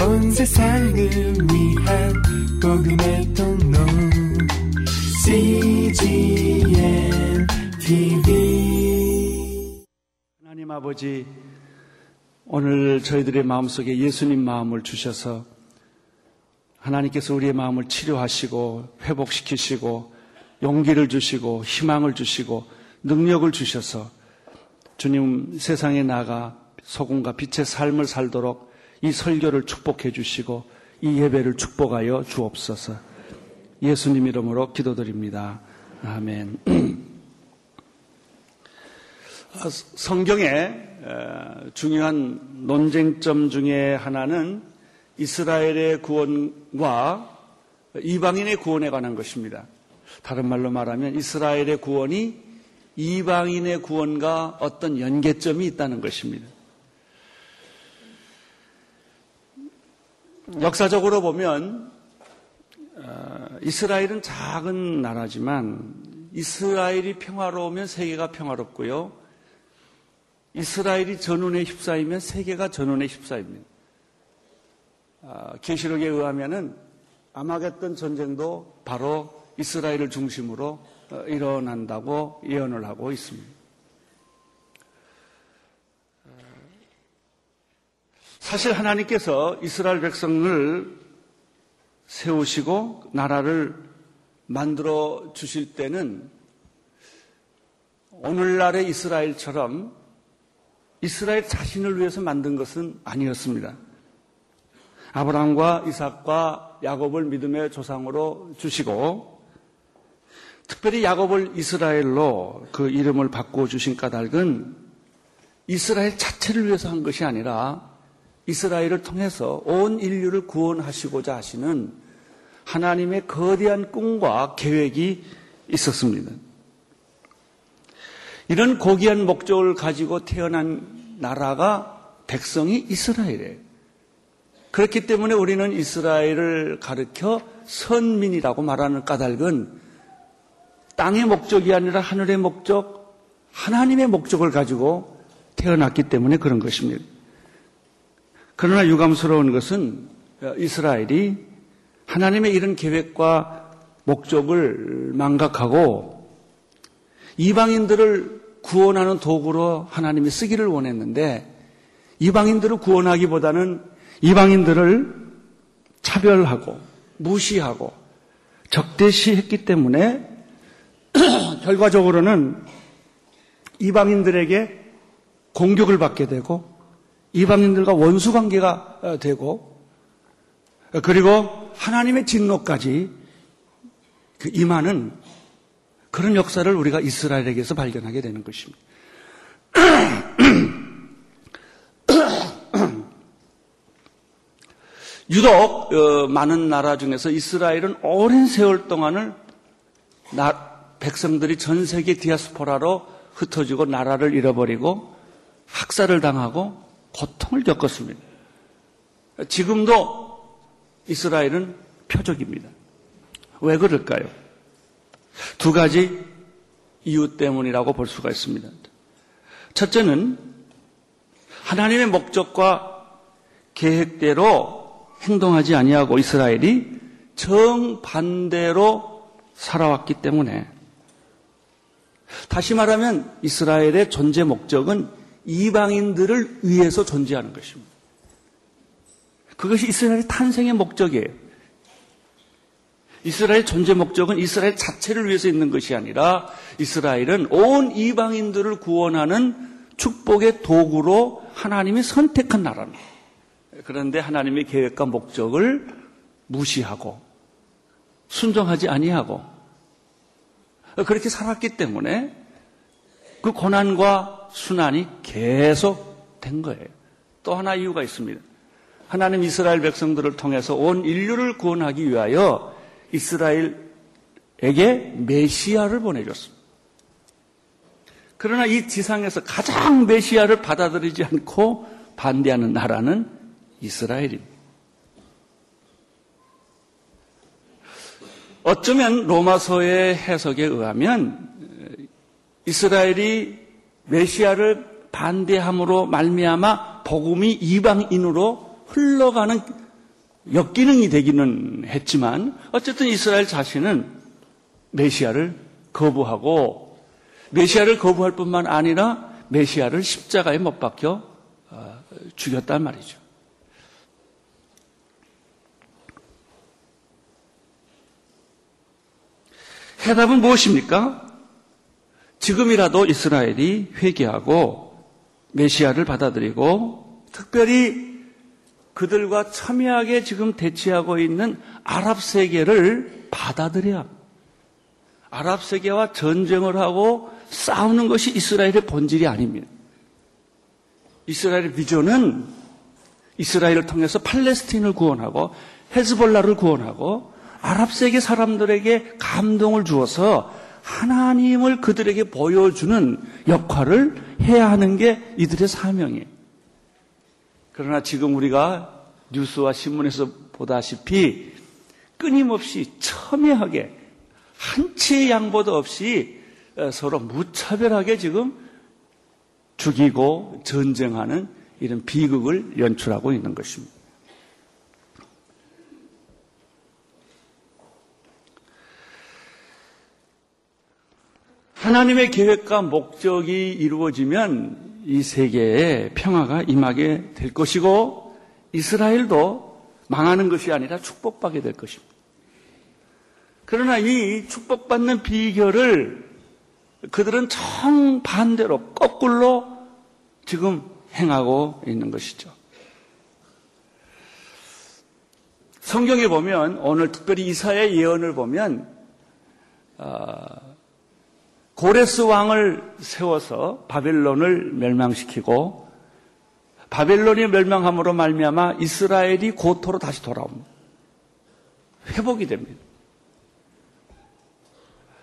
온 세상을 위한 복음의 통로. CGM TV 하나님 아버지 오늘 저희들의 마음속에 예수님 마음을 주셔서 하나님께서 우리의 마음을 치료하시고 회복시키시고 용기를 주시고 희망을 주시고 능력을 주셔서 주님 세상에 나가 소금과 빛의 삶을 살도록 이 설교를 축복해 주시고 이 예배를 축복하여 주옵소서. 예수님 이름으로 기도드립니다. 아멘. 성경의 중요한 논쟁점 중에 하나는 이스라엘의 구원과 이방인의 구원에 관한 것입니다. 다른 말로 말하면 이스라엘의 구원이 이방인의 구원과 어떤 연계점이 있다는 것입니다. 역사적으로 보면 어, 이스라엘은 작은 나라지만 이스라엘이 평화로우면 세계가 평화롭고요. 이스라엘이 전운에 휩싸이면 세계가 전운에 휩싸입니다. 아, 계시록에 의하면은 아마겟돈 전쟁도 바로 이스라엘을 중심으로 어, 일어난다고 예언을 하고 있습니다. 사실 하나님께서 이스라엘 백성을 세우시고 나라를 만들어 주실 때는 오늘날의 이스라엘처럼 이스라엘 자신을 위해서 만든 것은 아니었습니다. 아브라함과 이삭과 야곱을 믿음의 조상으로 주시고 특별히 야곱을 이스라엘로 그 이름을 바꿔 주신 까닭은 이스라엘 자체를 위해서 한 것이 아니라 이스라엘을 통해서 온 인류를 구원하시고자 하시는 하나님의 거대한 꿈과 계획이 있었습니다. 이런 고귀한 목적을 가지고 태어난 나라가 백성이 이스라엘이에요. 그렇기 때문에 우리는 이스라엘을 가르켜 선민이라고 말하는 까닭은 땅의 목적이 아니라 하늘의 목적, 하나님의 목적을 가지고 태어났기 때문에 그런 것입니다. 그러나 유감스러운 것은 이스라엘이 하나님의 이런 계획과 목적을 망각하고 이방인들을 구원하는 도구로 하나님이 쓰기를 원했는데 이방인들을 구원하기보다는 이방인들을 차별하고 무시하고 적대시했기 때문에 결과적으로는 이방인들에게 공격을 받게 되고 이방인들과 원수 관계가 되고 그리고 하나님의 진노까지 그 임하는 그런 역사를 우리가 이스라엘에게서 발견하게 되는 것입니다. 유독 어, 많은 나라 중에서 이스라엘은 오랜 세월 동안을 나, 백성들이 전 세계 디아스포라로 흩어지고 나라를 잃어버리고 학살을 당하고 고통을 겪었습니다. 지금도 이스라엘은 표적입니다. 왜 그럴까요? 두 가지 이유 때문이라고 볼 수가 있습니다. 첫째는 하나님의 목적과 계획대로 행동하지 아니하고 이스라엘이 정반대로 살아왔기 때문에 다시 말하면 이스라엘의 존재 목적은 이방인들을 위해서 존재하는 것입니다. 그것이 이스라엘의 탄생의 목적이에요. 이스라엘 존재 목적은 이스라엘 자체를 위해서 있는 것이 아니라 이스라엘은 온 이방인들을 구원하는 축복의 도구로 하나님이 선택한 나라입니다. 그런데 하나님의 계획과 목적을 무시하고 순종하지 아니하고 그렇게 살았기 때문에 그 고난과 순환이 계속 된 거예요. 또 하나 이유가 있습니다. 하나님 이스라엘 백성들을 통해서 온 인류를 구원하기 위하여 이스라엘에게 메시아를 보내줬습니다. 그러나 이 지상에서 가장 메시아를 받아들이지 않고 반대하는 나라는 이스라엘입니다. 어쩌면 로마서의 해석에 의하면 이스라엘이 메시아를 반대함으로 말미암아 복음이 이방인으로 흘러가는 역기능이 되기는 했지만 어쨌든 이스라엘 자신은 메시아를 거부하고 메시아를 거부할 뿐만 아니라 메시아를 십자가에 못 박혀 어, 죽였단 말이죠. 해답은 무엇입니까? 지금이라도 이스라엘이 회개하고 메시아를 받아들이고 특별히 그들과 첨예하게 지금 대치하고 있는 아랍 세계를 받아들여야 합니다. 아랍 세계와 전쟁을 하고 싸우는 것이 이스라엘의 본질이 아닙니다. 이스라엘의 비전은 이스라엘을 통해서 팔레스틴을 구원하고 헤즈볼라를 구원하고 아랍 세계 사람들에게 감동을 주어서 하나님을 그들에게 보여주는 역할을 해야 하는 게 이들의 사명이에요. 그러나 지금 우리가 뉴스와 신문에서 보다시피 끊임없이 첨예하게 한치의 양보도 없이 어, 서로 무차별하게 지금 죽이고 전쟁하는 이런 비극을 연출하고 있는 것입니다. 하나님의 계획과 목적이 이루어지면 이 세계에 평화가 임하게 될 것이고 이스라엘도 망하는 것이 아니라 축복받게 될 것입니다. 그러나 이 축복받는 비결을 그들은 정반대로 거꾸로 지금 행하고 있는 것이죠. 성경에 보면 오늘 특별히 이사의 예언을 보면 어, 고레스 왕을 세워서 바벨론을 멸망시키고 바벨론이 멸망함으로 말미암아 이스라엘이 고토로 다시 돌아옵니다. 회복이 됩니다.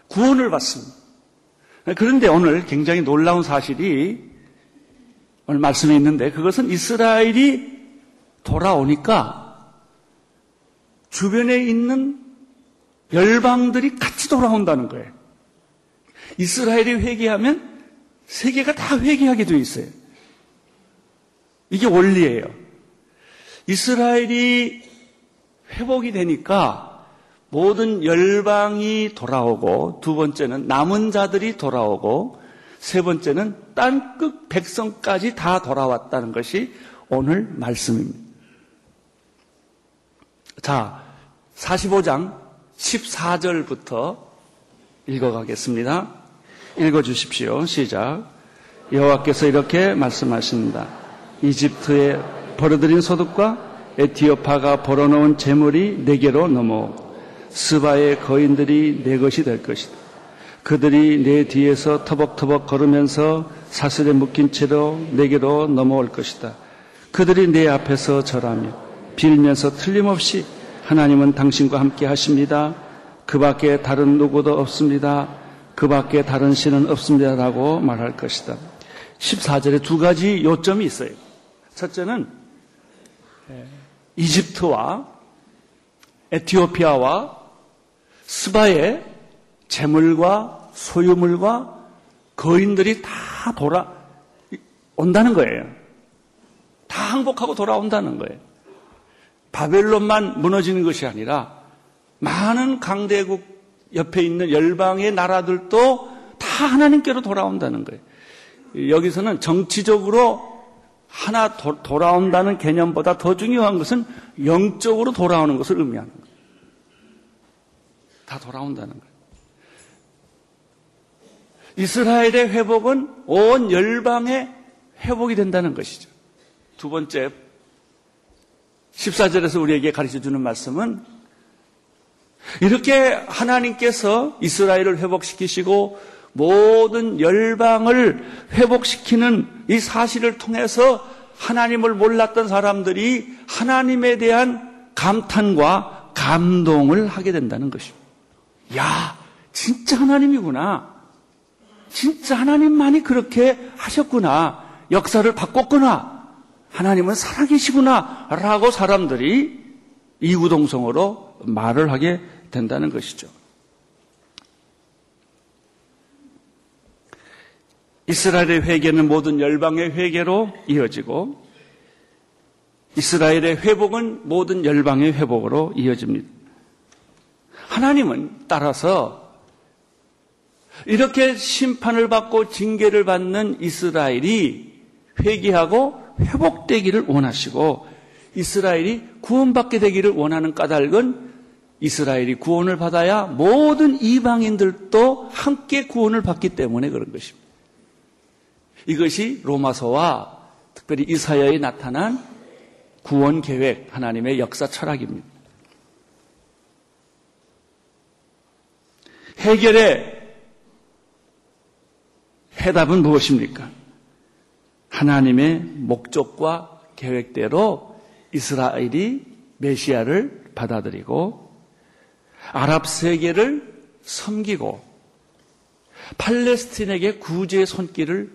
구원을 받습니다. 그런데 오늘 굉장히 놀라운 사실이 오늘 말씀에 있는데 그것은 이스라엘이 돌아오니까 주변에 있는 열방들이 같이 돌아온다는 거예요. 이스라엘이 회개하면 세계가 다 회개하게 되어 있어요. 이게 원리예요. 이스라엘이 회복이 되니까 모든 열방이 돌아오고 두 번째는 남은 자들이 돌아오고 세 번째는 땅끝 백성까지 다 돌아왔다는 것이 오늘 말씀입니다. 자, 45장 14절부터 읽어가겠습니다. 읽어 주십시오. 시작. 여호와께서 이렇게 말씀하십니다. 이집트에 벌어들인 소득과 에티오파가 벌어놓은 재물이 내게로 넘어오고 스바의 거인들이 내 것이 될 것이다. 그들이 내 뒤에서 터벅터벅 걸으면서 사슬에 묶인 채로 내게로 넘어올 것이다. 그들이 내 앞에서 절하며 빌면서 틀림없이 하나님은 당신과 함께 하십니다. 그 밖에 다른 누구도 없습니다. 그 밖에 다른 신은 없습니다라고 말할 것이다. 14절에 두 가지 요점이 있어요. 첫째는 이집트와 에티오피아와 스바의 재물과 소유물과 거인들이 다 돌아 온다는 거예요. 다 항복하고 돌아온다는 거예요. 바벨론만 무너지는 것이 아니라 많은 강대국 옆에 있는 열방의 나라들도 다 하나님께로 돌아온다는 거예요. 여기서는 정치적으로 하나 도, 돌아온다는 개념보다 더 중요한 것은 영적으로 돌아오는 것을 의미하는 거예요. 다 돌아온다는 거예요. 이스라엘의 회복은 온 열방의 회복이 된다는 것이죠. 두 번째, 14절에서 우리에게 가르쳐 주는 말씀은 이렇게 하나님께서 이스라엘을 회복시키시고 모든 열방을 회복시키는 이 사실을 통해서 하나님을 몰랐던 사람들이 하나님에 대한 감탄과 감동을 하게 된다는 것입니다. 야, 진짜 하나님이구나. 진짜 하나님만이 그렇게 하셨구나. 역사를 바꿨구나. 하나님은 살아계시구나. 라고 사람들이 이구동성으로 말을 하게 된다는 것이죠. 이스라엘의 회개는 모든 열방의 회개로 이어지고 이스라엘의 회복은 모든 열방의 회복으로 이어집니다. 하나님은 따라서 이렇게 심판을 받고 징계를 받는 이스라엘이 회개하고 회복되기를 원하시고 이스라엘이 구원받게 되기를 원하는 까닭은 이스라엘이 구원을 받아야 모든 이방인들도 함께 구원을 받기 때문에 그런 것입니다. 이것이 로마서와 특별히 이사야에 나타난 구원 계획, 하나님의 역사 철학입니다. 해결의 해답은 무엇입니까? 하나님의 목적과 계획대로 이스라엘이 메시아를 받아들이고 아랍 세계를 섬기고 팔레스틴에게 구제의 손길을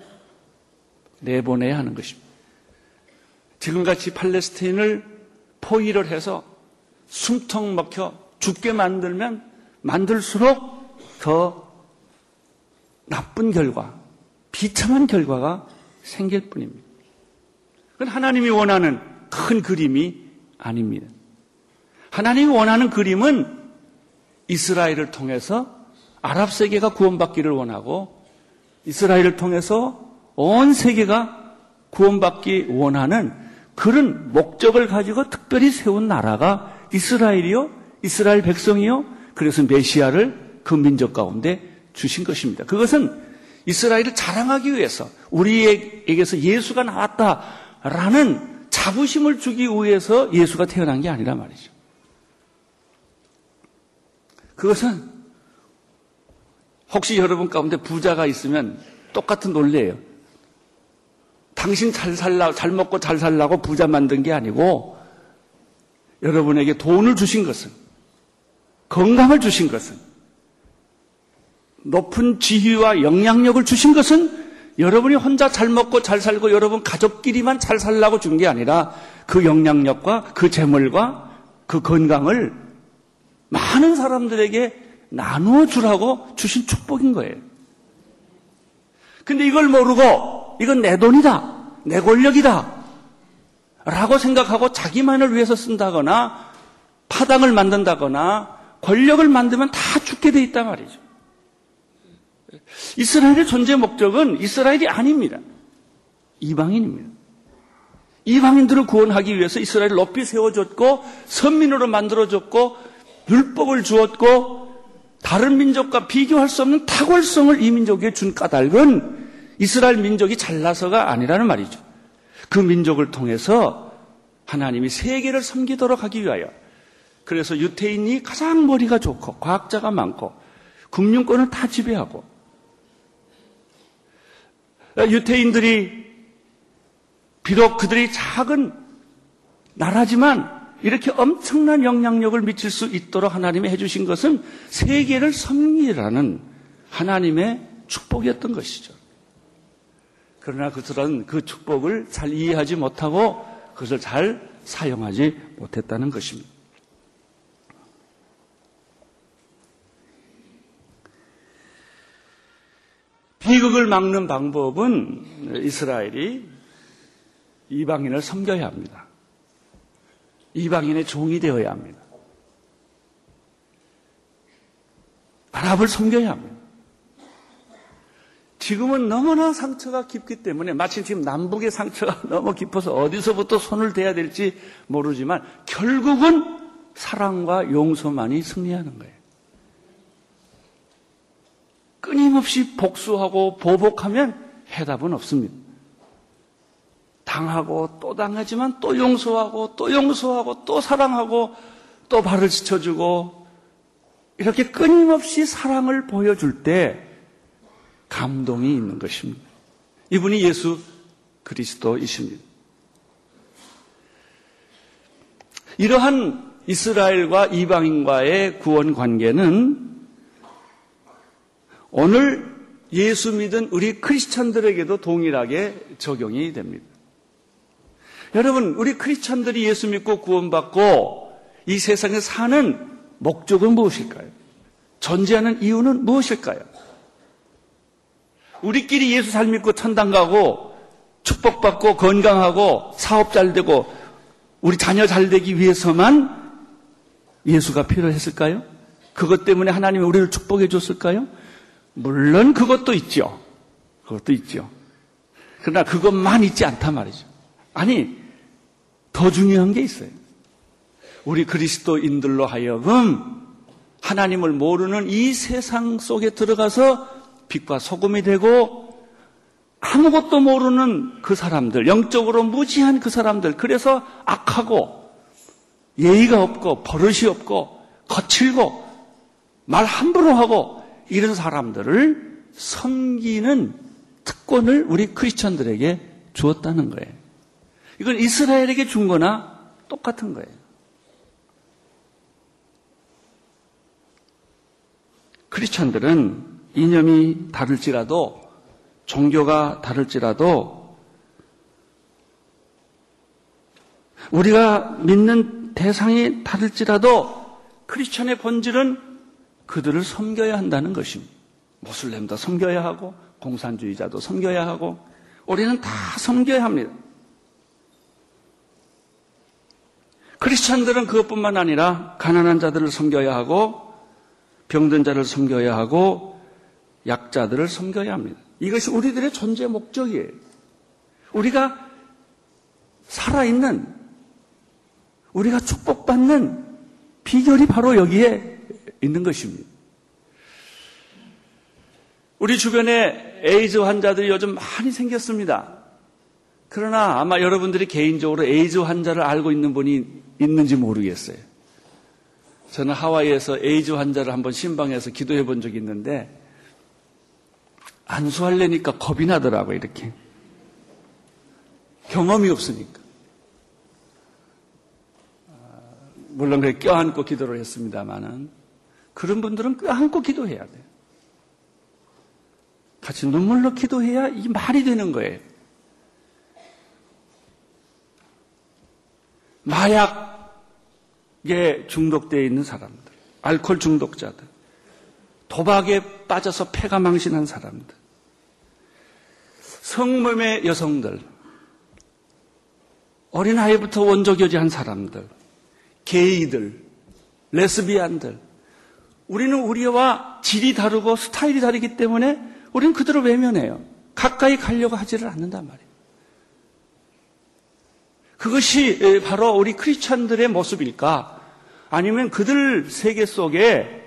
내보내야 하는 것입니다. 지금같이 팔레스틴을 포위를 해서 숨통 막혀 죽게 만들면 만들수록 더 나쁜 결과, 비참한 결과가 생길 뿐입니다. 그건 하나님이 원하는 큰 그림이 아닙니다. 하나님이 원하는 그림은 이스라엘을 통해서 아랍 세계가 구원받기를 원하고 이스라엘을 통해서 온 세계가 구원받기 원하는 그런 목적을 가지고 특별히 세운 나라가 이스라엘이요, 이스라엘 백성이요. 그래서 메시아를 그 민족 가운데 주신 것입니다. 그것은 이스라엘을 자랑하기 위해서 우리에게서 예수가 나왔다라는 자부심을 주기 위해서 예수가 태어난 게 아니라 말이죠. 그것은 혹시 여러분 가운데 부자가 있으면 똑같은 논리예요. 당신 잘 살라, 잘 먹고 잘 살라고 부자 만든 게 아니고 여러분에게 돈을 주신 것은 건강을 주신 것은 높은 지위와 영향력을 주신 것은 여러분이 혼자 잘 먹고 잘 살고 여러분 가족끼리만 잘 살라고 준 게 아니라 그 영향력과 그 재물과 그 건강을 많은 사람들에게 나누어 주라고 주신 축복인 거예요. 근데 이걸 모르고 이건 내 돈이다. 내 권력이다. 라고 생각하고 자기만을 위해서 쓴다거나 파당을 만든다거나 권력을 만들면 다 죽게 돼 있단 말이죠. 이스라엘의 존재 목적은 이스라엘이 아닙니다. 이방인입니다. 이방인들을 구원하기 위해서 이스라엘을 높이 세워줬고 선민으로 만들어줬고 율법을 주었고 다른 민족과 비교할 수 없는 탁월성을 이 민족에 준 까닭은 이스라엘 민족이 잘나서가 아니라는 말이죠. 그 민족을 통해서 하나님이 세계를 섬기도록 하기 위하여 그래서 유태인이 가장 머리가 좋고 과학자가 많고 금융권을 다 지배하고 유태인들이 비록 그들이 작은 나라지만 이렇게 엄청난 영향력을 미칠 수 있도록 하나님이 해주신 것은 세계를 섬기라는 하나님의 축복이었던 것이죠. 그러나 그들은 그 축복을 잘 이해하지 못하고 그것을 잘 사용하지 못했다는 것입니다. 비극을 막는 방법은 이스라엘이 이방인을 섬겨야 합니다. 이방인의 종이 되어야 합니다. 아랍을 섬겨야 합니다. 지금은 너무나 상처가 깊기 때문에 마침 지금 남북의 상처가 너무 깊어서 어디서부터 손을 대야 될지 모르지만 결국은 사랑과 용서만이 승리하는 거예요. 끊임없이 복수하고 보복하면 해답은 없습니다. 당하고 또 당하지만 또 용서하고 또 용서하고 또 사랑하고 또 발을 지쳐주고 이렇게 끊임없이 사랑을 보여줄 때 감동이 있는 것입니다. 이분이 예수 그리스도이십니다. 이러한 이스라엘과 이방인과의 구원 관계는 오늘 예수 믿은 우리 크리스천들에게도 동일하게 적용이 됩니다. 여러분, 우리 크리스천들이 예수 믿고 구원받고 이 세상에 사는 목적은 무엇일까요? 존재하는 이유는 무엇일까요? 우리끼리 예수 잘 믿고 천당 가고 축복받고 건강하고 사업 잘 되고 우리 자녀 잘 되기 위해서만 예수가 필요했을까요? 그것 때문에 하나님이 우리를 축복해 줬을까요? 물론 그것도 있죠. 그것도 있죠. 그러나 그것만 있지 않단 말이죠. 아니, 더 중요한 게 있어요. 우리 그리스도인들로 하여금 하나님을 모르는 이 세상 속에 들어가서 빛과 소금이 되고 아무것도 모르는 그 사람들, 영적으로 무지한 그 사람들, 그래서 악하고 예의가 없고 버릇이 없고 거칠고 말 함부로 하고 이런 사람들을 섬기는 특권을 우리 크리스천들에게 주었다는 거예요. 이건 이스라엘에게 준 거나 똑같은 거예요. 크리스천들은 이념이 다를지라도 종교가 다를지라도 우리가 믿는 대상이 다를지라도 크리스천의 본질은 그들을 섬겨야 한다는 것입니다. 모슬렘도 섬겨야 하고 공산주의자도 섬겨야 하고 우리는 다 섬겨야 합니다. 크리스천들은 그것뿐만 아니라 가난한 자들을 섬겨야 하고 병든 자를 섬겨야 하고 약자들을 섬겨야 합니다. 이것이 우리들의 존재 목적이에요. 우리가 살아있는, 우리가 축복받는 비결이 바로 여기에 있는 것입니다. 우리 주변에 에이즈 환자들이 요즘 많이 생겼습니다. 그러나 아마 여러분들이 개인적으로 에이즈 환자를 알고 있는 분이 있는지 모르겠어요. 저는 하와이에서 에이즈 환자를 한번 심방에서 기도해 본 적이 있는데 안수할래니까 겁이 나더라고요, 이렇게. 경험이 없으니까. 아, 물론 그래 껴안고 기도를 했습니다만은 그런 분들은 껴안고 기도해야 돼요. 같이 눈물로 기도해야 이 말이 되는 거예요. 마약 에 중독되어 있는 사람들, 알코올 중독자들, 도박에 빠져서 폐가 망신한 사람들, 성범의 여성들, 어린아이부터 원조교제한 사람들, 게이들, 레스비안들, 우리는 우리와 질이 다르고 스타일이 다르기 때문에 우리는 그들을 외면해요. 가까이 가려고 하지를 않는단 말이에요. 그것이 바로 우리 크리스찬들의 모습일까? 아니면 그들 세계 속에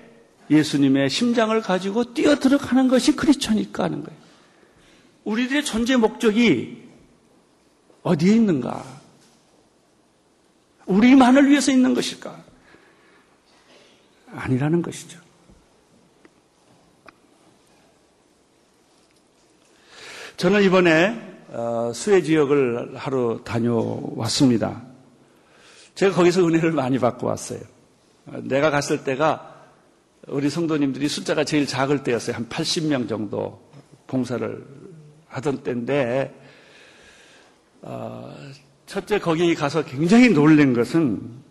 예수님의 심장을 가지고 뛰어 들어가는 것이 크리스천일까 하는 거예요. 우리들의 존재 목적이 어디에 있는가? 우리만을 위해서 있는 것일까? 아니라는 것이죠. 저는 이번에 어, 수해 지역을 하루 다녀왔습니다. 제가 거기서 은혜를 많이 받고 왔어요. 내가 갔을 때가 우리 성도님들이 숫자가 제일 작을 때였어요. 한 80명 정도 봉사를 하던 때인데, 어, 첫째 거기 가서 굉장히 놀란 것은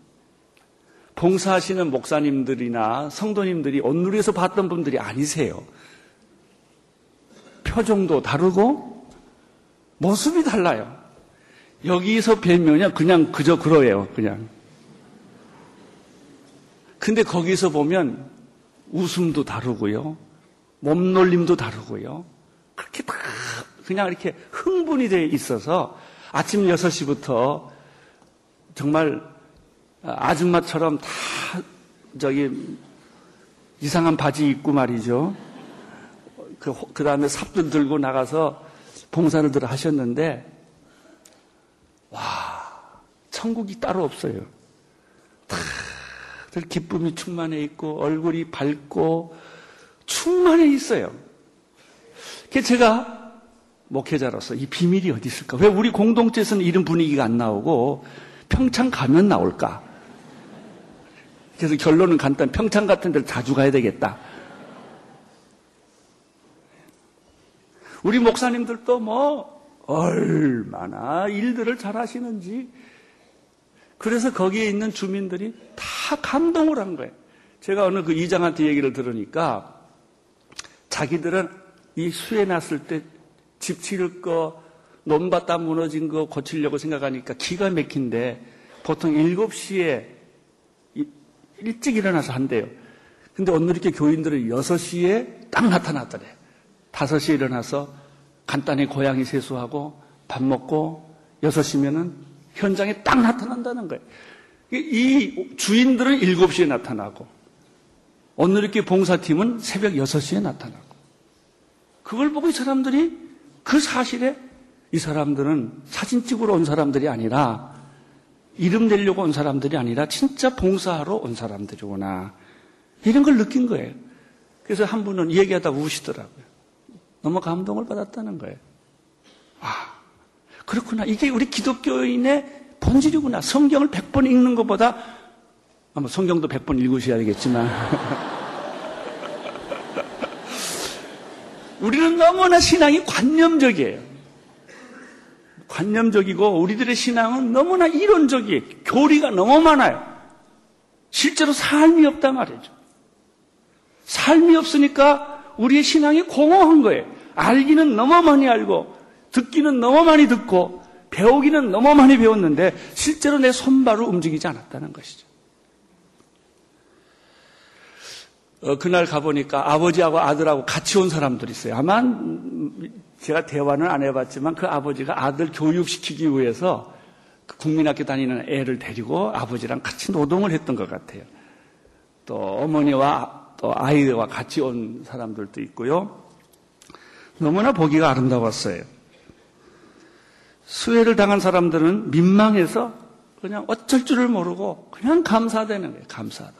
봉사하시는 목사님들이나 성도님들이 온누리에서 봤던 분들이 아니세요. 표정도 다르고 모습이 달라요. 여기서 뵈면 그냥 그저 그러해요. 그냥. 근데 거기서 보면 웃음도 다르고요. 몸놀림도 다르고요. 그렇게 다 그냥 이렇게 흥분이 돼 있어서 아침 6시부터 정말 아줌마처럼 다 저기 이상한 바지 입고 말이죠. 그, 그 다음에 삽들 들고 나가서 봉사를 들어 하셨는데, 와, 천국이 따로 없어요. 다 기쁨이 충만해 있고 얼굴이 밝고 충만해 있어요. 제가 목회자로서 이 비밀이 어디 있을까? 왜 우리 공동체에서는 이런 분위기가 안 나오고 평창 가면 나올까? 그래서 결론은 간단. 평창 같은 데를 자주 가야 되겠다. 우리 목사님들도 뭐 얼마나 일들을 잘 하시는지 그래서 거기에 있는 주민들이 다 감동을 한 거예요. 제가 어느 그 이장한테 얘기를 들으니까 자기들은 이 수해 났을 때 집 치를 거, 논밭다 무너진 거 고치려고 생각하니까 기가 막힌데 보통 7시에 일찍 일어나서 한대요. 근데 오늘 이렇게 교인들은 6시에 딱 나타났더래. 5시에 일어나서 간단히 고양이 세수하고 밥 먹고 6시면은 현장에 딱 나타난다는 거예요. 이 주인들은 7시에 나타나고 오늘 이렇게 봉사팀은 새벽 6시에 나타나고 그걸 보고 이 사람들이 그 사실에 이 사람들은 사진 찍으러 온 사람들이 아니라 이름 내려고 온 사람들이 아니라 진짜 봉사하러 온 사람들이구나. 이런 걸 느낀 거예요. 그래서 한 분은 얘기하다 우시더라고요. 너무 감동을 받았다는 거예요. 아, 그렇구나. 이게 우리 기독교인의 본질이구나. 성경을 100번 읽는 것보다, 아마 성경도 100번 읽으셔야겠지만, 우리는 너무나 신앙이 관념적이에요. 관념적이고 우리들의 신앙은 너무나 이론적이에요. 교리가 너무 많아요. 실제로 삶이 없단 말이죠. 삶이 없으니까 우리의 신앙이 공허한 거예요. 알기는 너무 많이 알고 듣기는 너무 많이 듣고 배우기는 너무 많이 배웠는데 실제로 내 손발을 움직이지 않았다는 것이죠. 어, 그날 가보니까 아버지하고 아들하고 같이 온 사람들이 있어요. 아마 제가 대화는 안 해봤지만 그 아버지가 아들 교육시키기 위해서 그 국민학교 다니는 애를 데리고 아버지랑 같이 노동을 했던 것 같아요. 또 어머니와 또 아이와 같이 온 사람들도 있고요. 너무나 보기가 아름다웠어요. 수혜를 당한 사람들은 민망해서 그냥 어쩔 줄을 모르고 그냥 감사되는 거예요. 감사하다.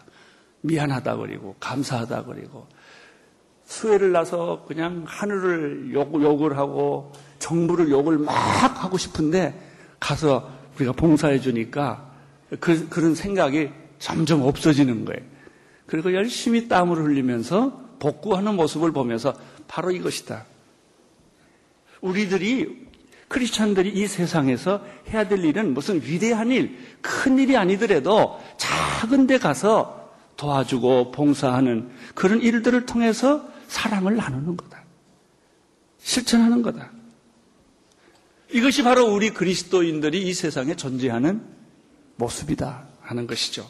미안하다 그리고 감사하다 그리고 수혜를 나서 그냥 하늘을 욕, 욕을 하고 정부를 욕을 막 하고 싶은데 가서 우리가 봉사해 주니까 그, 그런 생각이 점점 없어지는 거예요. 그리고 열심히 땀을 흘리면서 복구하는 모습을 보면서 바로 이것이다. 우리들이 크리스천들이 이 세상에서 해야 될 일은 무슨 위대한 일, 큰 일이 아니더라도 작은 데 가서 도와주고 봉사하는 그런 일들을 통해서 사랑을 나누는 거다. 실천하는 거다. 이것이 바로 우리 그리스도인들이 이 세상에 존재하는 모습이다 하는 것이죠.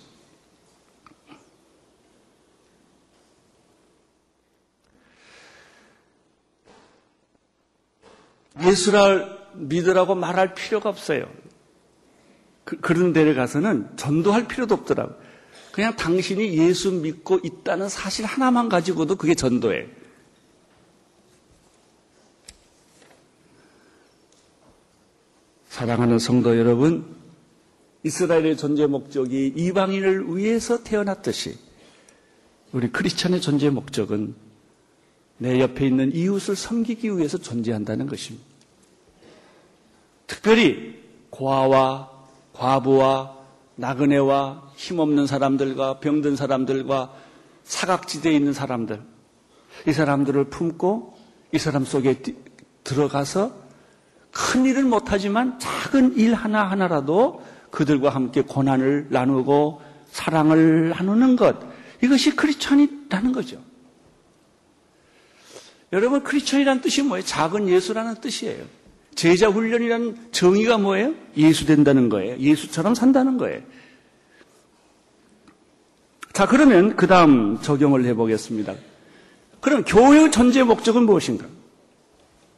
예수를 믿으라고 말할 필요가 없어요. 그, 런 데를 가서는 전도할 필요도 없더라고요. 그냥 당신이 예수 믿고 있다는 사실 하나만 가지고도 그게 전도예요. 사랑하는 성도 여러분, 이스라엘의 존재 목적이 이방인을 위해서 태어났듯이 우리 크리스천의 존재 목적은 내 옆에 있는 이웃을 섬기기 위해서 존재한다는 것입니다. 특별히 고아와 과부와 나그네와 힘없는 사람들과 병든 사람들과 사각지대에 있는 사람들, 이 사람들을 품고 이 사람 속에 들어가서 큰 일을 못하지만 작은 일 하나하나라도 그들과 함께 고난을 나누고 사랑을 나누는 것, 이것이 크리스천이라는 거죠. 여러분, 크리스천이라는 뜻이 뭐예요? 작은 예수라는 뜻이에요. 제자 훈련이라는 정의가 뭐예요? 예수 된다는 거예요. 예수처럼 산다는 거예요. 자, 그러면 그 다음 적용을 해보겠습니다. 그럼 교회의 존재 목적은 무엇인가?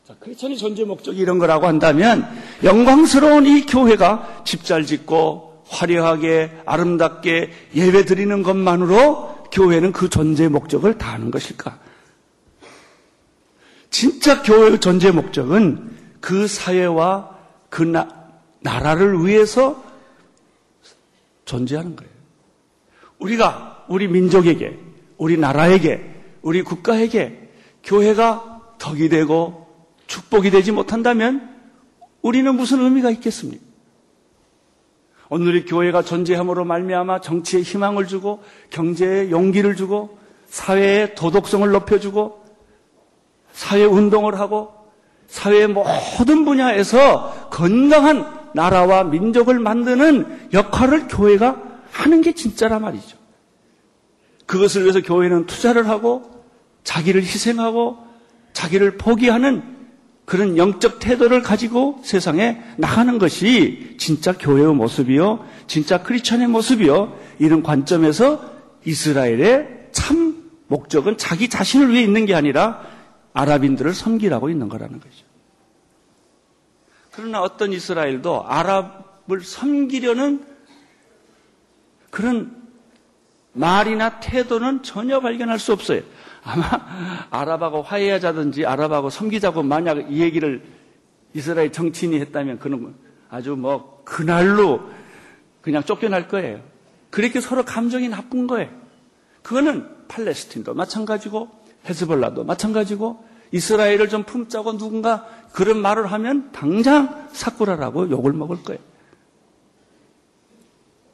자, 크리스천의 존재 목적이 이런 거라고 한다면 영광스러운 이 교회가 집 잘 짓고 화려하게 아름답게 예배 드리는 것만으로 교회는 그 존재 목적을 다하는 것일까? 진짜 교회의 존재 목적은 그 사회와 그 나, 나라를 위해서 존재하는 거예요. 우리가 우리 민족에게, 우리 나라에게, 우리 국가에게 교회가 덕이 되고 축복이 되지 못한다면 우리는 무슨 의미가 있겠습니까? 오늘의 교회가 존재함으로 말미암아 정치에 희망을 주고 경제에 용기를 주고 사회의 도덕성을 높여주고 사회 운동을 하고 사회의 모든 분야에서 건강한 나라와 민족을 만드는 역할을 교회가 하는 게 진짜란 말이죠. 그것을 위해서 교회는 투자를 하고 자기를 희생하고 자기를 포기하는 그런 영적 태도를 가지고 세상에 나가는 것이 진짜 교회의 모습이요, 진짜 크리스천의 모습이요, 이런 관점에서 이스라엘의 참 목적은 자기 자신을 위해 있는 게 아니라 아랍인들을 섬기라고 있는 거라는 거죠. 그러나 어떤 이스라엘도 아랍을 섬기려는 그런 말이나 태도는 전혀 발견할 수 없어요. 아마 아랍하고 화해하자든지 아랍하고 섬기자고 만약 이 얘기를 이스라엘 정치인이 했다면 그는 아주 뭐 그날로 그냥 쫓겨날 거예요. 그렇게 서로 감정이 나쁜 거예요. 그거는 팔레스틴도 마찬가지고 헤즈볼라도 마찬가지고 이스라엘을 좀 품자고 누군가 그런 말을 하면 당장 사꾸라라고 욕을 먹을 거예요.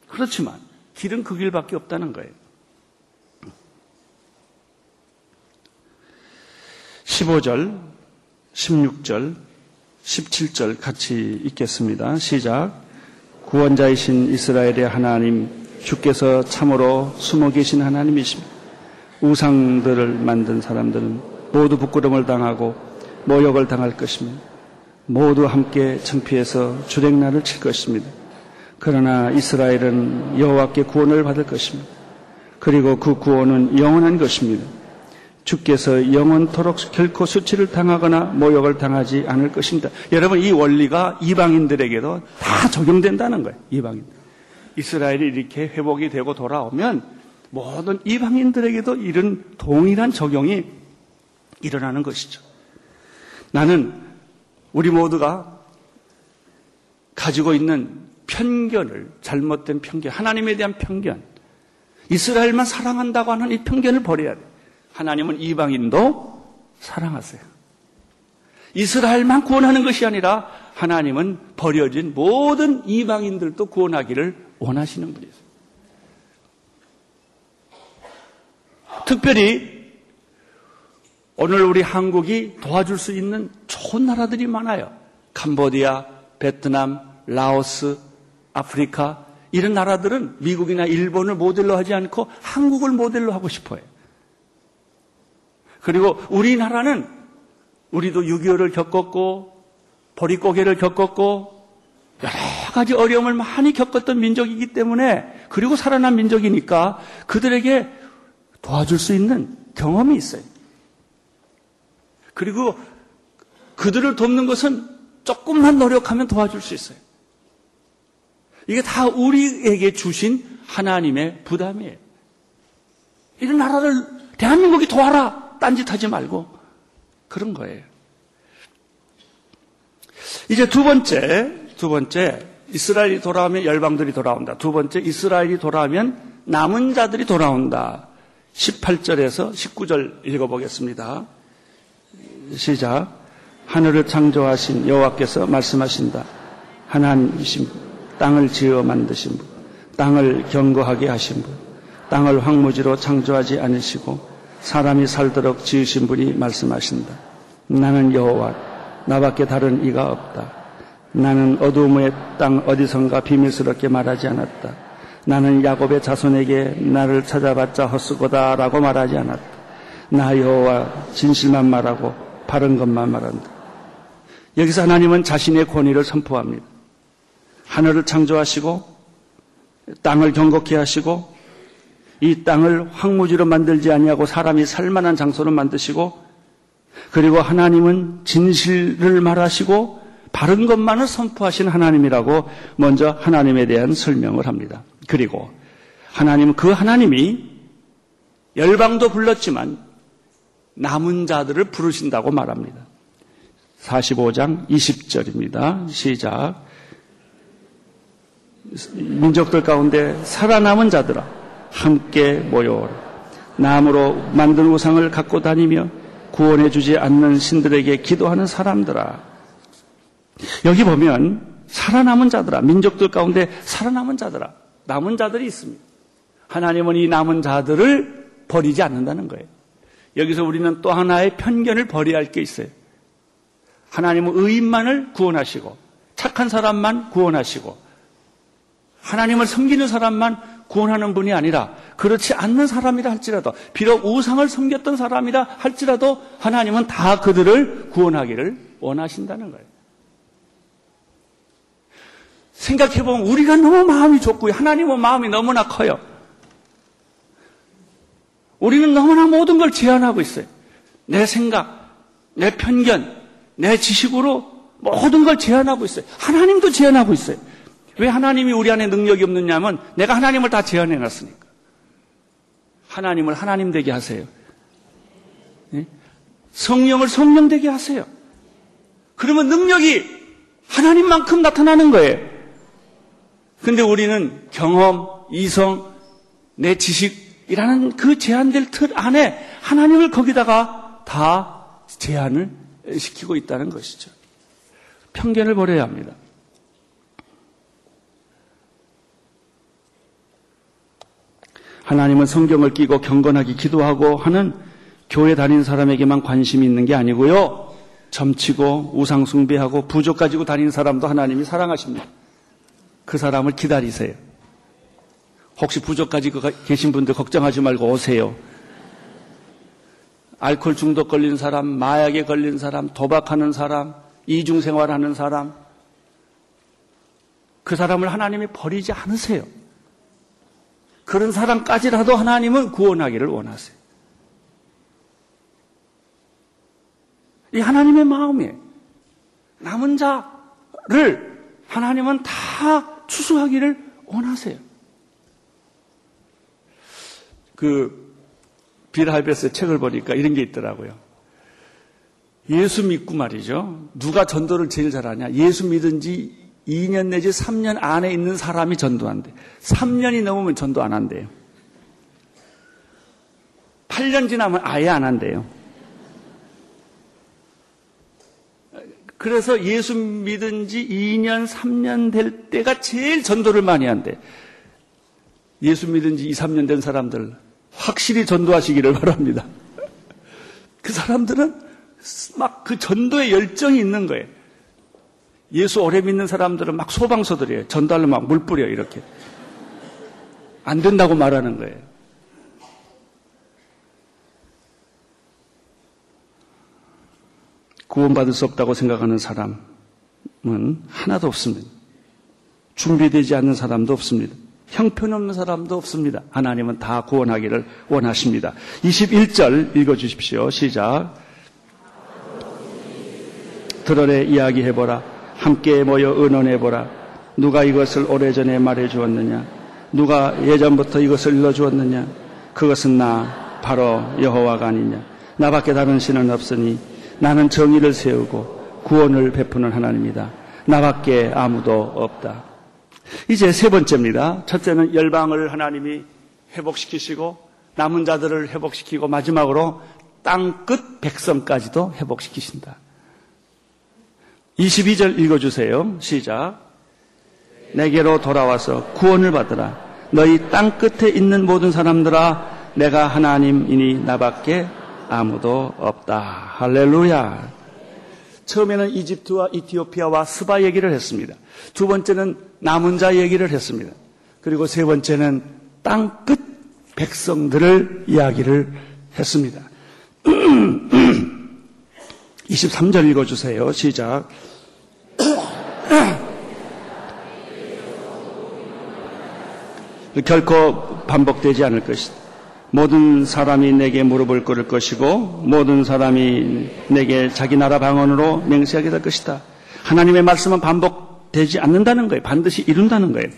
그렇지만 길은 그 길밖에 없다는 거예요. 15절, 16절, 17절 같이 읽겠습니다. 시작. 구원자이신 이스라엘의 하나님, 주께서 참으로 숨어 계신 하나님이십니다. 우상들을 만든 사람들은 모두 부끄러움을 당하고 모욕을 당할 것입니다. 모두 함께 창피해서 주랭나를 칠 것입니다. 그러나 이스라엘은 여호와께 구원을 받을 것입니다. 그리고 그 구원은 영원한 것입니다. 주께서 영원토록 결코 수치를 당하거나 모욕을 당하지 않을 것입니다. 여러분 이 원리가 이방인들에게도 다 적용된다는 거예요. 이방인. 이스라엘이 이렇게 회복이 되고 돌아오면 모든 이방인들에게도 이런 동일한 적용이 일어나는 것이죠. 나는 우리 모두가 가지고 있는 편견을 잘못된 편견, 하나님에 대한 편견, 이스라엘만 사랑한다고 하는 이 편견을 버려야 돼. 하나님은 이방인도 사랑하세요. 이스라엘만 구원하는 것이 아니라 하나님은 버려진 모든 이방인들도 구원하기를 원하시는 분이세요. 특별히 오늘 우리 한국이 도와줄 수 있는 좋은 나라들이 많아요. 캄보디아, 베트남, 라오스, 아프리카 이런 나라들은 미국이나 일본을 모델로 하지 않고 한국을 모델로 하고 싶어요. 그리고 우리나라는 우리도 6.25를 겪었고 보릿고개를 겪었고 여러 가지 어려움을 많이 겪었던 민족이기 때문에 그리고 살아난 민족이니까 그들에게 도와줄 수 있는 경험이 있어요. 그리고 그들을 돕는 것은 조금만 노력하면 도와줄 수 있어요. 이게 다 우리에게 주신 하나님의 부담이에요. 이런 나라를 대한민국이 도와라. 딴짓하지 말고 그런 거예요. 이제 두 번째, 두 번째 이스라엘이 돌아오면 열방들이 돌아온다. 두 번째 이스라엘이 돌아오면 남은 자들이 돌아온다. 18절에서 19절 읽어보겠습니다. 시작. 하늘을 창조하신 여호와께서 말씀하신다. 하나님이신 땅을 지어 만드신 분, 땅을 견고하게 하신 분, 땅을 황무지로 창조하지 않으시고 사람이 살도록 지으신 분이 말씀하신다. 나는 여호와 나밖에 다른 이가 없다. 나는 어두움의 땅 어디선가 비밀스럽게 말하지 않았다. 나는 야곱의 자손에게 나를 찾아봤자 헛수고다라고 말하지 않았다. 나 여호와 진실만 말하고 바른 것만 말한다. 여기서 하나님은 자신의 권위를 선포합니다. 하늘을 창조하시고 땅을 경곡케 하시고 이 땅을 황무지로 만들지 아니하고 사람이 살만한 장소로 만드시고 그리고 하나님은 진실을 말하시고 바른 것만을 선포하신 하나님이라고 먼저 하나님에 대한 설명을 합니다. 그리고 하나님은 그 하나님이 열방도 불렀지만 남은 자들을 부르신다고 말합니다. 45장 20절입니다. 시작. 민족들 가운데 살아남은 자들아 함께 모여오라. 나무로 만든 우상을 갖고 다니며 구원해 주지 않는 신들에게 기도하는 사람들아. 여기 보면 살아남은 자들아, 민족들 가운데 살아남은 자들아, 남은 자들이 있습니다. 하나님은 이 남은 자들을 버리지 않는다는 거예요. 여기서 우리는 또 하나의 편견을 버려야 할 게 있어요. 하나님은 의인만을 구원하시고 착한 사람만 구원하시고 하나님을 섬기는 사람만 구원하는 분이 아니라 그렇지 않는 사람이라 할지라도 비록 우상을 섬겼던 사람이라 할지라도 하나님은 다 그들을 구원하기를 원하신다는 거예요. 생각해보면 우리가 너무 마음이 좁고요. 하나님은 마음이 너무나 커요. 우리는 너무나 모든 걸 제한하고 있어요. 내 생각, 내 편견, 내 지식으로 모든 걸 제한하고 있어요. 하나님도 제한하고 있어요. 왜 하나님이 우리 안에 능력이 없느냐면 내가 하나님을 다 제한해 놨으니까. 하나님을 하나님 되게 하세요. 네? 성령을 성령 되게 하세요. 그러면 능력이 하나님만큼 나타나는 거예요. 근데 우리는 경험, 이성, 내 지식이라는 그 제한될 틀 안에 하나님을 거기다가 다 제한을 시키고 있다는 것이죠. 편견을 버려야 합니다. 하나님은 성경을 끼고 경건하게 기도하고 하는 교회 다니는 사람에게만 관심이 있는 게 아니고요. 점치고 우상 숭배하고 부족 가지고 다니는 사람도 하나님이 사랑하십니다. 그 사람을 기다리세요. 혹시 부족 가지고 계신 분들 걱정하지 말고 오세요. 알코올 중독 걸린 사람, 마약에 걸린 사람, 도박하는 사람, 이중 생활하는 사람, 그 사람을 하나님이 버리지 않으세요. 그런 사람까지라도 하나님은 구원하기를 원하세요. 이 하나님의 마음에 남은 자를 하나님은 다 추수하기를 원하세요. 그 빌하이베스 책을 보니까 이런 게 있더라고요. 예수 믿고 말이죠. 누가 전도를 제일 잘하냐? 예수 믿은 지 2년 내지 3년 안에 있는 사람이 전도한대. 3년이 넘으면 전도 안 한대요. 8년 지나면 아예 안 한대요. 그래서 예수 믿은 지 2년, 3년 될 때가 제일 전도를 많이 한대. 예수 믿은 지 2, 3년 된 사람들 확실히 전도하시기를 바랍니다. 그 사람들은 막 그 전도에 열정이 있는 거예요. 예수 오래 믿는 사람들은 막 소방서들이에요. 전달로 막 물 뿌려 이렇게. 안 된다고 말하는 거예요. 구원받을 수 없다고 생각하는 사람은 하나도 없습니다. 준비되지 않는 사람도 없습니다. 형편없는 사람도 없습니다. 하나님은 다 구원하기를 원하십니다. 21절 읽어주십시오. 시작. 들어내 이야기해보라. 함께 모여 의논해보라. 누가 이것을 오래전에 말해주었느냐? 누가 예전부터 이것을 일러주었느냐? 그것은 나, 바로 여호와가 아니냐? 나밖에 다른 신은 없으니 나는 정의를 세우고 구원을 베푸는 하나님이다. 나밖에 아무도 없다. 이제 세 번째입니다. 첫째는 열방을 하나님이 회복시키시고 남은 자들을 회복시키고 마지막으로 땅끝 백성까지도 회복시키신다. 22절 읽어주세요. 시작. 내게로 돌아와서 구원을 받으라. 너희 땅 끝에 있는 모든 사람들아, 내가 하나님이니 나밖에 아무도 없다. 할렐루야. 처음에는 이집트와 이티오피아와 스바 얘기를 했습니다. 두 번째는 남은 자 얘기를 했습니다. 그리고 세 번째는 땅 끝 백성들을 이야기를 했습니다. 23절 읽어주세요. 시작. 결코 반복되지 않을 것이다. 모든 사람이 내게 무릎을 꿇을 것이고 모든 사람이 내게 자기 나라 방언으로 맹세하게 될 것이다. 하나님의 말씀은 반복되지 않는다는 거예요. 반드시 이룬다는 거예요.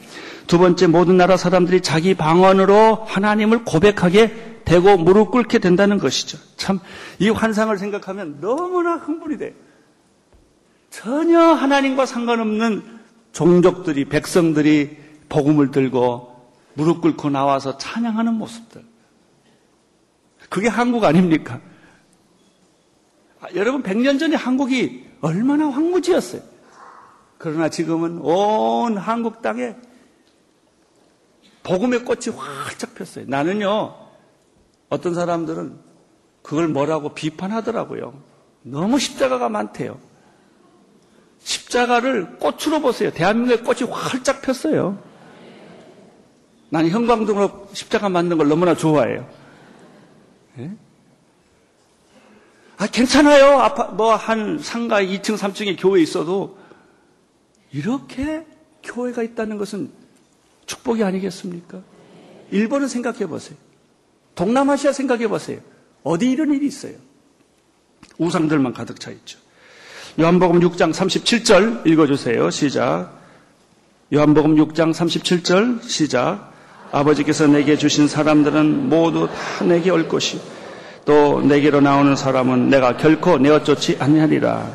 두 번째 모든 나라 사람들이 자기 방언으로 하나님을 고백하게 되고 무릎 꿇게 된다는 것이죠. 참 이 환상을 생각하면 너무나 흥분이 돼요. 전혀 하나님과 상관없는 종족들이 백성들이 복음을 들고 무릎 꿇고 나와서 찬양하는 모습들. 그게 한국 아닙니까? 아, 여러분, 100년 전에 한국이 얼마나 황무지였어요. 그러나 지금은 온 한국 땅에 복음의 꽃이 활짝 폈어요. 나는요, 어떤 사람들은 그걸 뭐라고 비판하더라고요. 너무 십자가가 많대요. 십자가를 꽃으로 보세요. 대한민국의 꽃이 활짝 폈어요. 나는 형광등으로 십자가 만든 걸 너무나 좋아해요. 예? 아, 괜찮아요. 아파, 뭐, 한 상가 2층, 3층에 교회 있어도 이렇게 교회가 있다는 것은 축복이 아니겠습니까? 일본은 생각해 보세요. 동남아시아 생각해 보세요. 어디 이런 일이 있어요? 우상들만 가득 차 있죠. 요한복음 6장 37절 읽어주세요. 시작. 요한복음 6장 37절 시작. 아버지께서 내게 주신 사람들은 모두 다 내게 올 것이 또 내게로 나오는 사람은 내가 결코 내어 쫓지 아니하리라.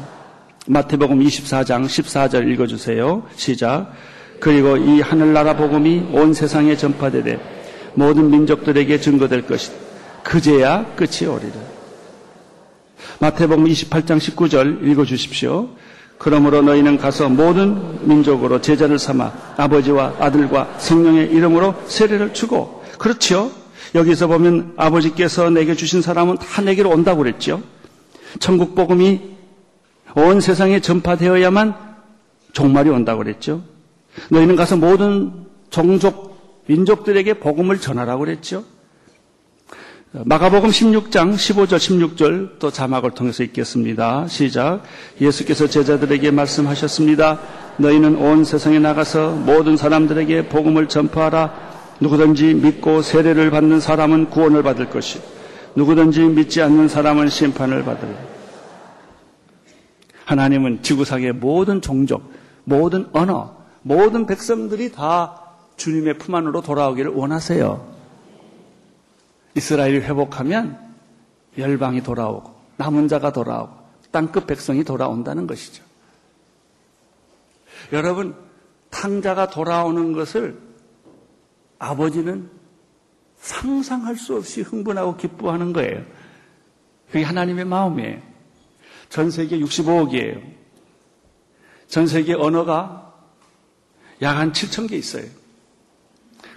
마태복음 24장 14절 읽어주세요. 시작. 그리고 이 하늘나라 복음이 온 세상에 전파되되 모든 민족들에게 증거될 것이다. 그제야 끝이 오리라. 마태복음 28장 19절 읽어주십시오. 그러므로 너희는 가서 모든 민족으로 제자를 삼아 아버지와 아들과 성령의 이름으로 세례를 주고 그렇죠. 여기서 보면 아버지께서 내게 주신 사람은 다 내게로 온다고 그랬죠. 천국 복음이 온 세상에 전파되어야만 종말이 온다고 그랬죠. 너희는 가서 모든 종족 민족들에게 복음을 전하라고 그랬죠. 마가복음 16장 15절 16절 또 자막을 통해서 읽겠습니다. 시작. 예수께서 제자들에게 말씀하셨습니다. 너희는 온 세상에 나가서 모든 사람들에게 복음을 전파하라. 누구든지 믿고 세례를 받는 사람은 구원을 받을 것이 누구든지 믿지 않는 사람은 심판을 받을. 하나님은 지구상의 모든 종족, 모든 언어, 모든 백성들이 다 주님의 품 안으로 돌아오기를 원하세요. 이스라엘이 회복하면 열방이 돌아오고 남은 자가 돌아오고 땅끝 백성이 돌아온다는 것이죠. 여러분, 탕자가 돌아오는 것을 아버지는 상상할 수 없이 흥분하고 기뻐하는 거예요. 그게 하나님의 마음이에요. 전 세계 65억이에요. 전 세계 언어가 약 한 7천 개 있어요.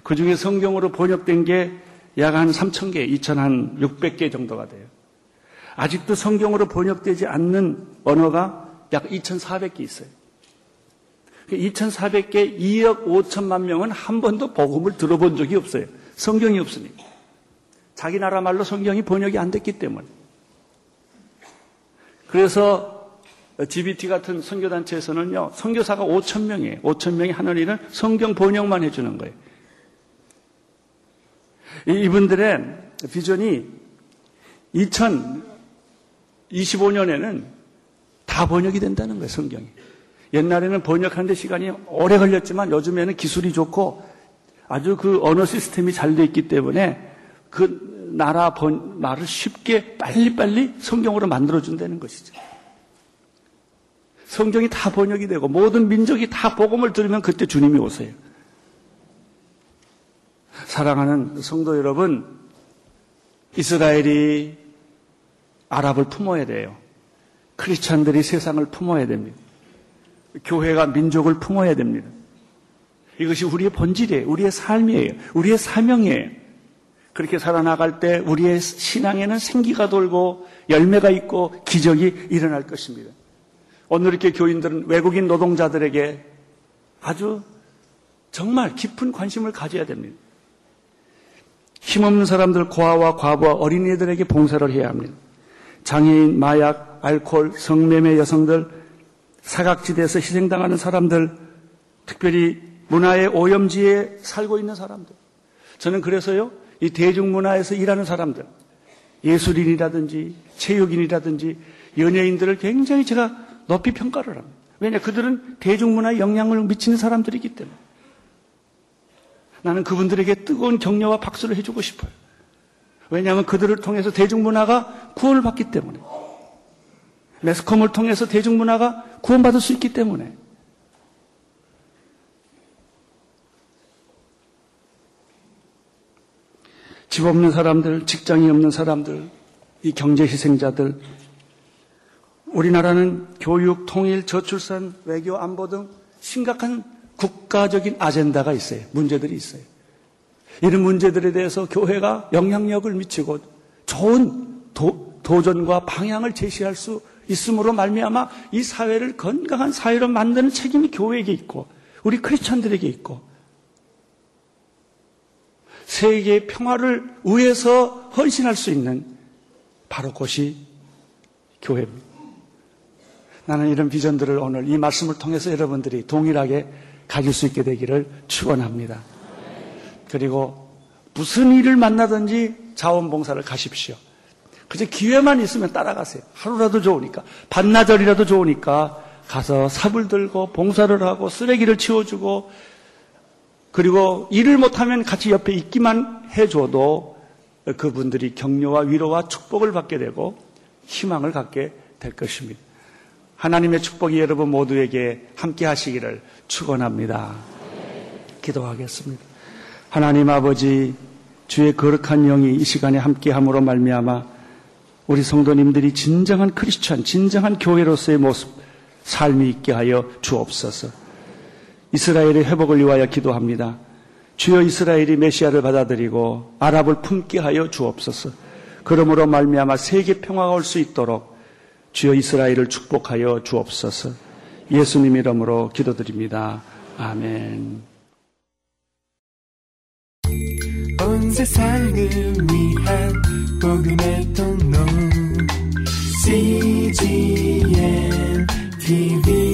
그 중에 성경으로 번역된 게 약 한 3천 개, 2,600개 정도가 돼요. 아직도 성경으로 번역되지 않는 언어가 약 2,400개 있어요. 2,400개, 2억 5천만 명은 한 번도 복음을 들어본 적이 없어요. 성경이 없으니까. 자기 나라 말로 성경이 번역이 안 됐기 때문에. 그래서 GBT 같은 선교단체에서는요, 선교사가 5천 명이에요. 5천 명이 하는 일은 성경 번역만 해주는 거예요. 이분들의 비전이 2025년에는 다 번역이 된다는 거예요, 성경이. 옛날에는 번역하는데 시간이 오래 걸렸지만 요즘에는 기술이 좋고 아주 그 언어 시스템이 잘 돼 있기 때문에 그 나라 번, 말을 쉽게 빨리빨리 성경으로 만들어준다는 것이죠. 성경이 다 번역이 되고 모든 민족이 다 복음을 들으면 그때 주님이 오세요. 사랑하는 성도 여러분, 이스라엘이 아랍을 품어야 돼요. 크리스찬들이 세상을 품어야 됩니다. 교회가 민족을 품어야 됩니다. 이것이 우리의 본질이에요. 우리의 삶이에요. 우리의 사명이에요. 그렇게 살아나갈 때 우리의 신앙에는 생기가 돌고 열매가 있고 기적이 일어날 것입니다. 오늘 이렇게 교인들은 외국인 노동자들에게 아주 정말 깊은 관심을 가져야 됩니다. 힘없는 사람들, 고아와 과부와 어린이들에게 봉사를 해야 합니다. 장애인, 마약, 알코올, 성매매 여성들, 사각지대에서 희생당하는 사람들, 특별히 문화의 오염지에 살고 있는 사람들. 저는 그래서요, 이 대중문화에서 일하는 사람들, 예술인이라든지 체육인이라든지 연예인들을 굉장히 제가 높이 평가를 합니다. 왜냐, 그들은 대중문화에 영향을 미치는 사람들이기 때문에. 나는 그분들에게 뜨거운 격려와 박수를 해주고 싶어요. 왜냐하면 그들을 통해서 대중문화가 구원을 받기 때문에. 매스컴을 통해서 대중문화가 구원받을 수 있기 때문에. 집 없는 사람들, 직장이 없는 사람들, 이 경제 희생자들, 우리나라는 교육, 통일, 저출산, 외교, 안보 등 심각한 국가적인 아젠다가 있어요. 문제들이 있어요. 이런 문제들에 대해서 교회가 영향력을 미치고 좋은 도, 도전과 방향을 제시할 수 있음으로 말미암아 이 사회를 건강한 사회로 만드는 책임이 교회에게 있고 우리 크리스천들에게 있고 세계의 평화를 위해서 헌신할 수 있는 바로 그것이 교회입니다. 나는 이런 비전들을 오늘 이 말씀을 통해서 여러분들이 동일하게 가질 수 있게 되기를 축원합니다. 그리고 무슨 일을 만나든지 자원봉사를 가십시오. 그저 기회만 있으면 따라가세요. 하루라도 좋으니까. 반나절이라도 좋으니까 가서 삽을 들고 봉사를 하고 쓰레기를 치워주고 그리고 일을 못하면 같이 옆에 있기만 해줘도 그분들이 격려와 위로와 축복을 받게 되고 희망을 갖게 될 것입니다. 하나님의 축복이 여러분 모두에게 함께 하시기를 축원합니다. 기도하겠습니다. 하나님 아버지 주의 거룩한 영이 이 시간에 함께 함으로 말미암아 우리 성도님들이 진정한 크리스천, 진정한 교회로서의 모습, 삶이 있게 하여 주옵소서. 이스라엘의 회복을 위하여 기도합니다. 주여 이스라엘이 메시아를 받아들이고 아랍을 품게 하여 주옵소서. 그러므로 말미암아 세계 평화가 올 수 있도록 주여 이스라엘을 축복하여 주옵소서. 예수님 이름으로 기도드립니다. 아멘. 온 세상을 위한 복음의 통로 CGN TV